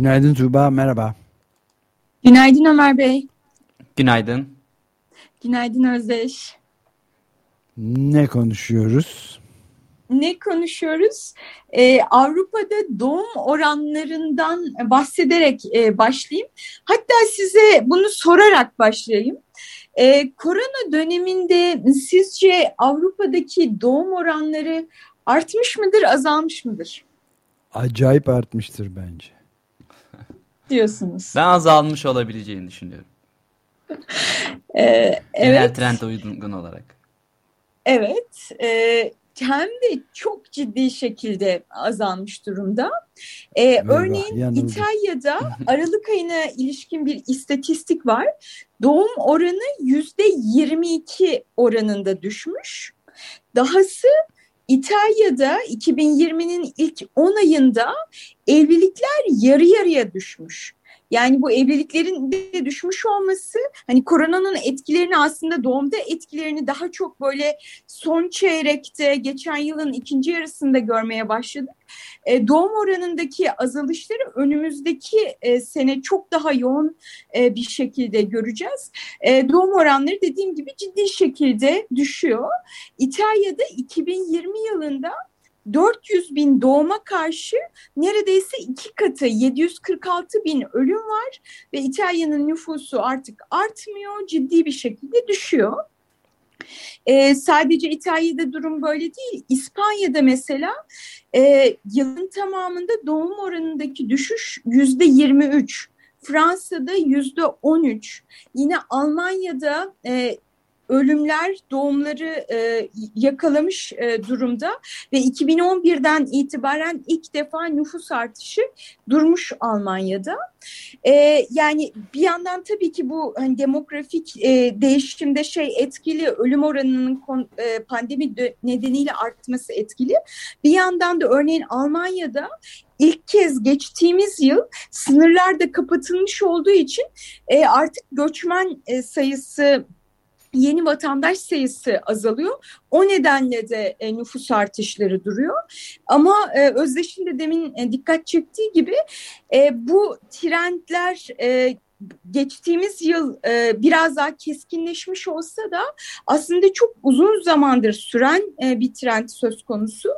Günaydın Tuğba, merhaba. Günaydın Ömer Bey. Günaydın. Günaydın Özdeş. Ne konuşuyoruz? Ne konuşuyoruz? Ee, Avrupa'da doğum oranlarından bahsederek e, başlayayım. Hatta size bunu sorarak başlayayım. Ee, korona döneminde sizce Avrupa'daki doğum oranları artmış mıdır, azalmış mıdır? Acayip artmıştır bence. Diyorsunuz. Ben azalmış olabileceğini düşünüyorum. Ee, Genel evet. trend uygun olarak. Evet, e, hem de çok ciddi şekilde azalmış durumda. E, Eyvah, örneğin yanıldım. İtalya'da Aralık ayına ilişkin bir istatistik var. Doğum oranı yüzde 22 oranında düşmüş. Dahası İtalya'da 2020'nin ilk 10 ayında evlilikler yarı yarıya düşmüş. Yani bu evliliklerin de düşmüş olması hani koronanın etkilerini aslında doğumda etkilerini daha çok böyle son çeyrekte geçen yılın ikinci yarısında görmeye başladık. E, doğum oranındaki azalışları önümüzdeki e, sene çok daha yoğun e, bir şekilde göreceğiz. E, doğum oranları dediğim gibi ciddi şekilde düşüyor. İtalya'da 2020 yılında 400 bin doğuma karşı neredeyse iki katı 746 bin ölüm var ve İtalya'nın nüfusu artık artmıyor ciddi bir şekilde düşüyor. Ee, sadece İtalya'da durum böyle değil. İspanya'da mesela e, yılın tamamında doğum oranındaki düşüş yüzde 23. Fransa'da yüzde 13. Yine Almanya'da e, ölümler doğumları e, yakalamış e, durumda ve 2011'den itibaren ilk defa nüfus artışı durmuş Almanya'da. E, yani bir yandan tabii ki bu hani demografik e, değişimde şey etkili, ölüm oranının kon, e, pandemi nedeniyle artması etkili. Bir yandan da örneğin Almanya'da ilk kez geçtiğimiz yıl sınırlar da kapatılmış olduğu için e, artık göçmen e, sayısı yeni vatandaş sayısı azalıyor. O nedenle de e, nüfus artışları duruyor. Ama e, Özdeş'in de demin e, dikkat çektiği gibi e, bu trendler e, geçtiğimiz yıl e, biraz daha keskinleşmiş olsa da aslında çok uzun zamandır süren e, bir trend söz konusu.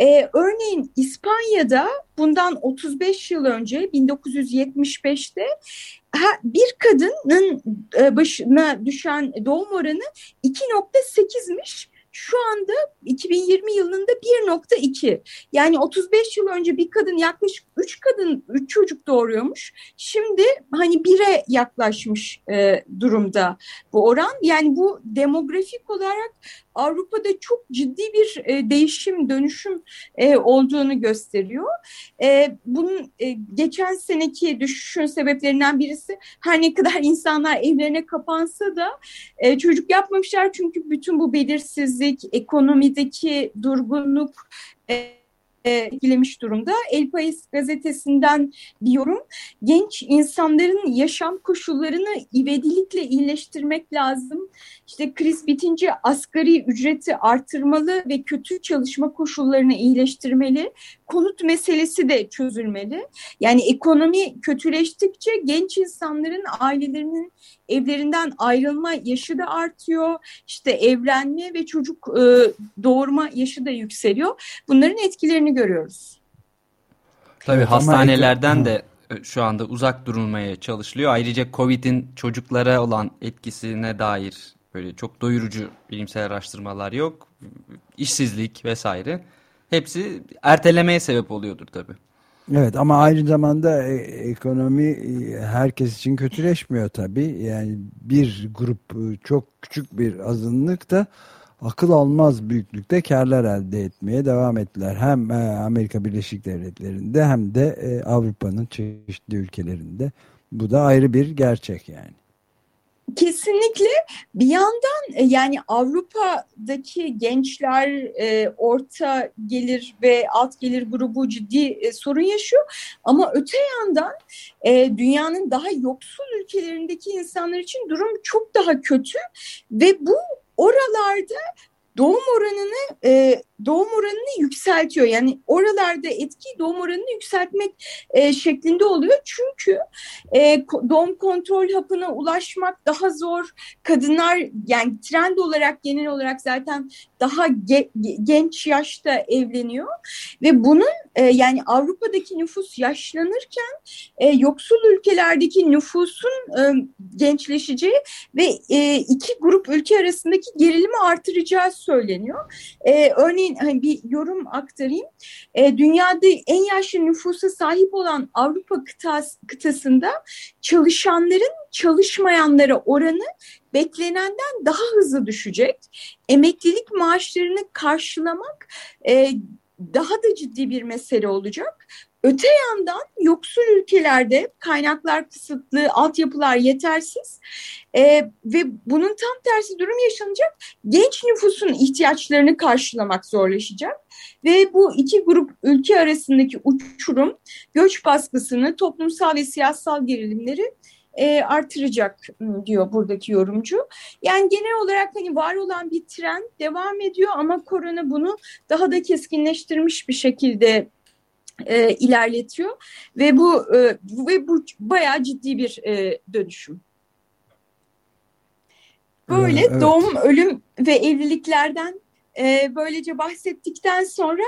E, örneğin İspanya'da bundan 35 yıl önce 1975'te ha- bir kadının e, başına düşen doğum oranı 2.8'miş. Şu anda 2020 yılında 1.2. Yani 35 yıl önce bir kadın yaklaşık 3 kadın 3 çocuk doğuruyormuş. Şimdi hani 1'e yaklaşmış e, durumda bu oran. Yani bu demografik olarak Avrupa'da çok ciddi bir e, değişim, dönüşüm e, olduğunu gösteriyor. E, bunun e, geçen seneki düşüşün sebeplerinden birisi her ne kadar insanlar evlerine kapansa da e, çocuk yapmamışlar çünkü bütün bu belirsizlik, ekonomideki durgunluk e, etkilemiş durumda. El País gazetesinden bir yorum. Genç insanların yaşam koşullarını ivedilikle iyileştirmek lazım. İşte kriz bitince asgari ücreti artırmalı ve kötü çalışma koşullarını iyileştirmeli. Konut meselesi de çözülmeli. Yani ekonomi kötüleştikçe genç insanların ailelerinin evlerinden ayrılma yaşı da artıyor. İşte evlenme ve çocuk e, doğurma yaşı da yükseliyor. Bunların etkilerini görüyoruz. Tabii hastanelerden de e, şu anda uzak durulmaya çalışılıyor. Ayrıca Covid'in çocuklara olan etkisine dair böyle çok doyurucu bilimsel araştırmalar yok. İşsizlik vesaire. Hepsi ertelemeye sebep oluyordur tabii. Evet ama aynı zamanda e, ekonomi e, herkes için kötüleşmiyor tabii. Yani bir grup çok küçük bir azınlık da akıl almaz büyüklükte karlar elde etmeye devam ettiler. Hem e, Amerika Birleşik Devletleri'nde hem de e, Avrupa'nın çeşitli ülkelerinde. Bu da ayrı bir gerçek yani. Kesinlikle bir yandan e, yani Avrupa'daki gençler e, orta gelir ve alt gelir grubu ciddi e, sorun yaşıyor. Ama öte yandan e, dünyanın daha yoksul ülkelerindeki insanlar için durum çok daha kötü ve bu oralarda doğum oranını e, doğum oranını yükseltiyor. Yani oralarda etki doğum oranını yükseltmek e, şeklinde oluyor. Çünkü e, doğum kontrol hapına ulaşmak daha zor. Kadınlar yani trend olarak genel olarak zaten daha ge genç yaşta evleniyor ve bunun e, yani Avrupa'daki nüfus yaşlanırken e, yoksul ülkelerdeki nüfusun e, gençleşeceği ve e, iki grup ülke arasındaki gerilimi artıracağı söyleniyor. E, örneğin hani bir yorum aktarayım. E, dünyada en yaşlı nüfusa sahip olan Avrupa kıtas, kıtasında çalışanların çalışmayanlara oranı beklenenden daha hızlı düşecek. Emeklilik maaşlarını karşılamak e, daha da ciddi bir mesele olacak. Öte yandan yoksul ülkelerde kaynaklar kısıtlı, altyapılar yetersiz e, ve bunun tam tersi durum yaşanacak. Genç nüfusun ihtiyaçlarını karşılamak zorlaşacak ve bu iki grup ülke arasındaki uçurum göç baskısını, toplumsal ve siyasal gerilimleri e, artıracak diyor buradaki yorumcu. Yani genel olarak hani var olan bir trend devam ediyor ama korona bunu daha da keskinleştirmiş bir şekilde e, ilerletiyor ve bu e, ve bu bayağı ciddi bir e, dönüşüm. Böyle evet. doğum, ölüm ve evliliklerden e, böylece bahsettikten sonra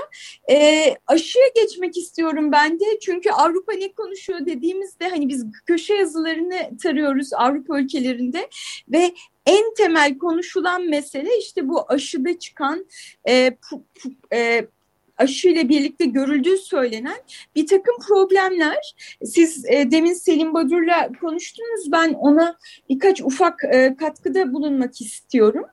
e, aşıya geçmek istiyorum ben de. Çünkü Avrupa ne konuşuyor dediğimizde hani biz köşe yazılarını tarıyoruz Avrupa ülkelerinde ve en temel konuşulan mesele işte bu aşıda çıkan e, pu, pu, e, aşıyla birlikte görüldüğü söylenen bir takım problemler. Siz e, demin Selim Badur'la konuştunuz. Ben ona birkaç ufak e, katkıda bulunmak istiyorum.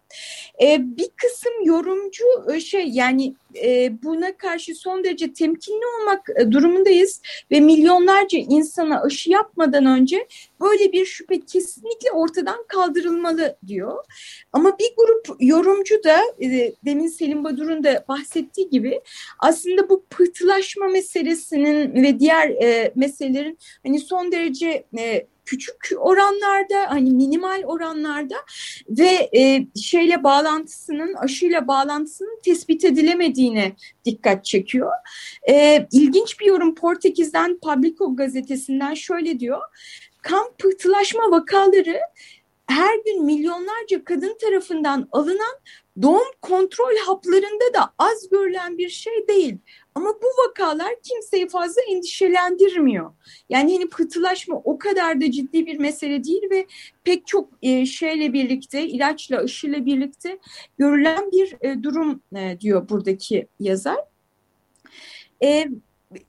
E, bir kısım yorumcu e, şey yani e, buna karşı son derece temkinli olmak e, durumundayız ve milyonlarca insana aşı yapmadan önce böyle bir şüphe kesinlikle ortadan kaldırılmalı diyor. Ama bir grup yorumcu da e, demin Selim Badur'un da bahsettiği gibi aslında bu pıhtılaşma meselesinin ve diğer e, meselelerin hani son derece e, küçük oranlarda hani minimal oranlarda ve e, şeyle bağlantısının aşıyla bağlantısının tespit edilemediğine dikkat çekiyor. E, ilginç bir yorum Portekiz'den Publico gazetesinden şöyle diyor. Kan pıhtılaşma vakaları her gün milyonlarca kadın tarafından alınan doğum kontrol haplarında da az görülen bir şey değil. Ama bu vakalar kimseyi fazla endişelendirmiyor. Yani hani pıhtılaşma o kadar da ciddi bir mesele değil ve pek çok e, şeyle birlikte, ilaçla, aşıyla birlikte görülen bir e, durum e, diyor buradaki yazar.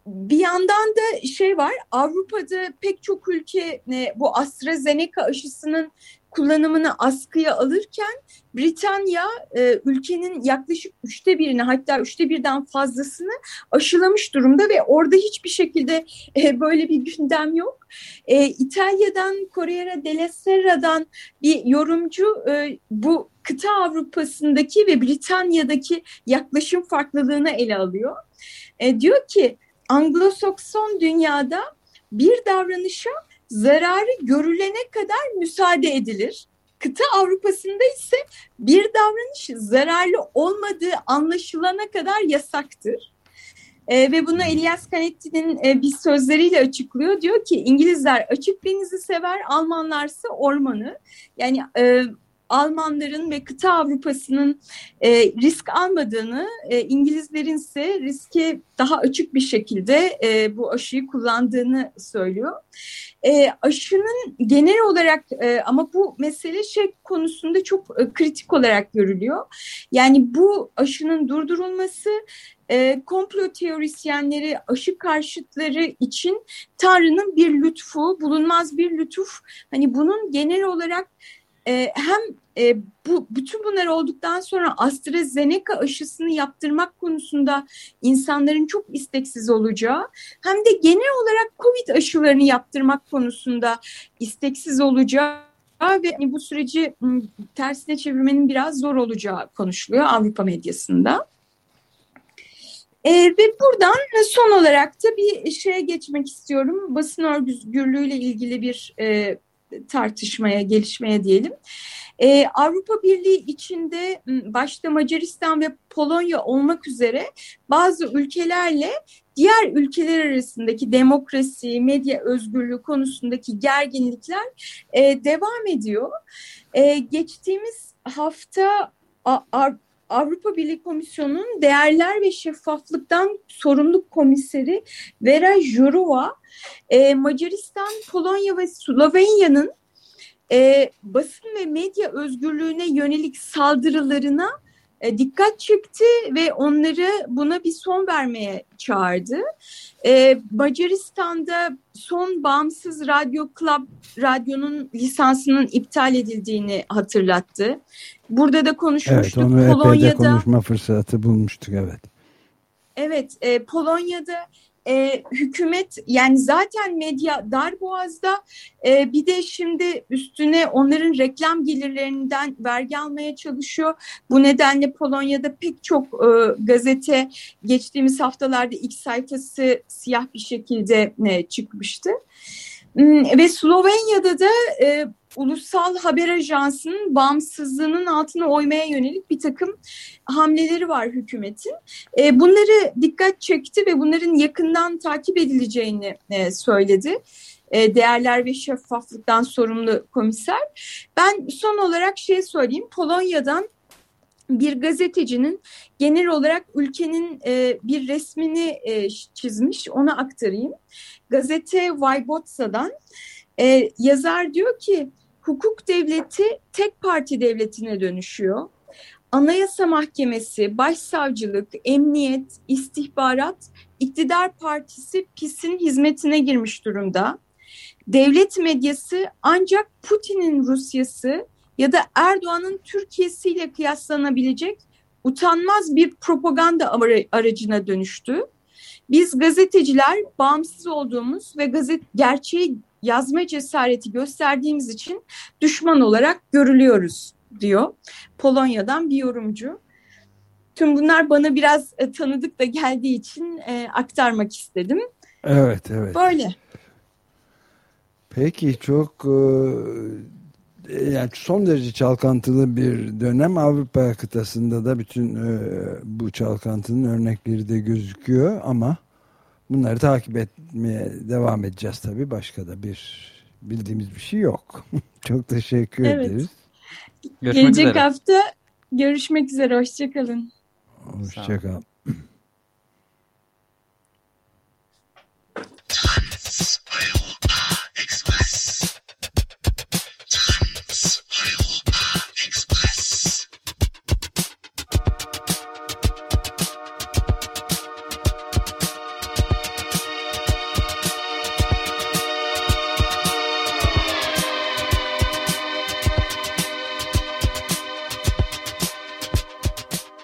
Bir yandan da şey var Avrupa'da pek çok ülke bu AstraZeneca aşısının kullanımını askıya alırken Britanya e, ülkenin yaklaşık üçte birini hatta üçte birden fazlasını aşılamış durumda ve orada hiçbir şekilde e, böyle bir gündem yok. E, İtalya'dan Corriere della Serra'dan bir yorumcu e, bu kıta Avrupa'sındaki ve Britanya'daki yaklaşım farklılığını ele alıyor. E, diyor ki Anglo-Sakson dünyada bir davranışa zararı görülene kadar müsaade edilir. Kıta Avrupa'sında ise bir davranış zararlı olmadığı anlaşılana kadar yasaktır. E, ve bunu Elias Canetti'nin e, bir sözleriyle açıklıyor. Diyor ki İngilizler açık denizi sever, Almanlarsa ormanı. Yani e, Almanların ve kıta Avrupa'sının e, risk almadığını, e, İngilizlerin ise riske daha açık bir şekilde e, bu aşıyı kullandığını söylüyor. E, aşının genel olarak e, ama bu mesele şey konusunda çok e, kritik olarak görülüyor. Yani bu aşının durdurulması e, komplo teorisyenleri, aşı karşıtları için Tanrı'nın bir lütfu, bulunmaz bir lütuf. Hani bunun genel olarak e, hem e, bu bütün bunlar olduktan sonra AstraZeneca aşısını yaptırmak konusunda insanların çok isteksiz olacağı hem de genel olarak COVID aşılarını yaptırmak konusunda isteksiz olacağı ve hani bu süreci tersine çevirmenin biraz zor olacağı konuşuluyor Avrupa medyasında. E, ve buradan son olarak da bir şeye geçmek istiyorum. Basın özgürlüğüyle ilgili bir e, tartışmaya, gelişmeye diyelim. Ee, Avrupa Birliği içinde başta Macaristan ve Polonya olmak üzere bazı ülkelerle diğer ülkeler arasındaki demokrasi, medya özgürlüğü konusundaki gerginlikler e, devam ediyor. E, geçtiğimiz hafta Avrupa Birliği Komisyonu'nun değerler ve şeffaflıktan sorumlu komiseri Vera Jourova, e, Macaristan, Polonya ve Slovenya'nın e, basın ve medya özgürlüğüne yönelik saldırılarına e, dikkat çekti ve onları buna bir son vermeye çağırdı. E, Macaristan'da son bağımsız radyo Club radyonun lisansının iptal edildiğini hatırlattı. Burada da konuşmuştuk. Evet onu Polonya'da konuşma fırsatı bulmuştuk evet. Evet e, Polonya'da e, hükümet yani zaten medya dar boğazda e, bir de şimdi üstüne onların reklam gelirlerinden vergi almaya çalışıyor. Bu nedenle Polonya'da pek çok e, gazete geçtiğimiz haftalarda ilk sayfası siyah bir şekilde e, çıkmıştı. Hmm, ve Slovenya'da da e, ulusal haber ajansının bağımsızlığının altına oymaya yönelik bir takım hamleleri var hükümetin. E, bunları dikkat çekti ve bunların yakından takip edileceğini e, söyledi. E, değerler ve şeffaflıktan sorumlu komiser. Ben son olarak şey söyleyeyim. Polonya'dan bir gazetecinin genel olarak ülkenin e, bir resmini e, çizmiş. Onu aktarayım. Gazete Wybotsa'dan e, yazar diyor ki hukuk devleti tek parti devletine dönüşüyor. Anayasa Mahkemesi, Başsavcılık, Emniyet, istihbarat, iktidar partisi PIS'in hizmetine girmiş durumda. Devlet medyası ancak Putin'in Rusyası ya da Erdoğan'ın Türkiye'si ile kıyaslanabilecek utanmaz bir propaganda aracına dönüştü. Biz gazeteciler bağımsız olduğumuz ve gazet gerçeği yazma cesareti gösterdiğimiz için düşman olarak görülüyoruz diyor. Polonya'dan bir yorumcu. Tüm bunlar bana biraz e, tanıdık da geldiği için e, aktarmak istedim. Evet, evet. Böyle. Peki çok e, yani son derece çalkantılı bir dönem Avrupa kıtasında da bütün e, bu çalkantının örnekleri de gözüküyor ama Bunları takip etmeye devam edeceğiz tabii. Başka da bir bildiğimiz bir şey yok. Çok teşekkür evet. ederiz. Görüşmek Gelecek üzere. hafta görüşmek üzere. Hoşçakalın. Hoşçakalın.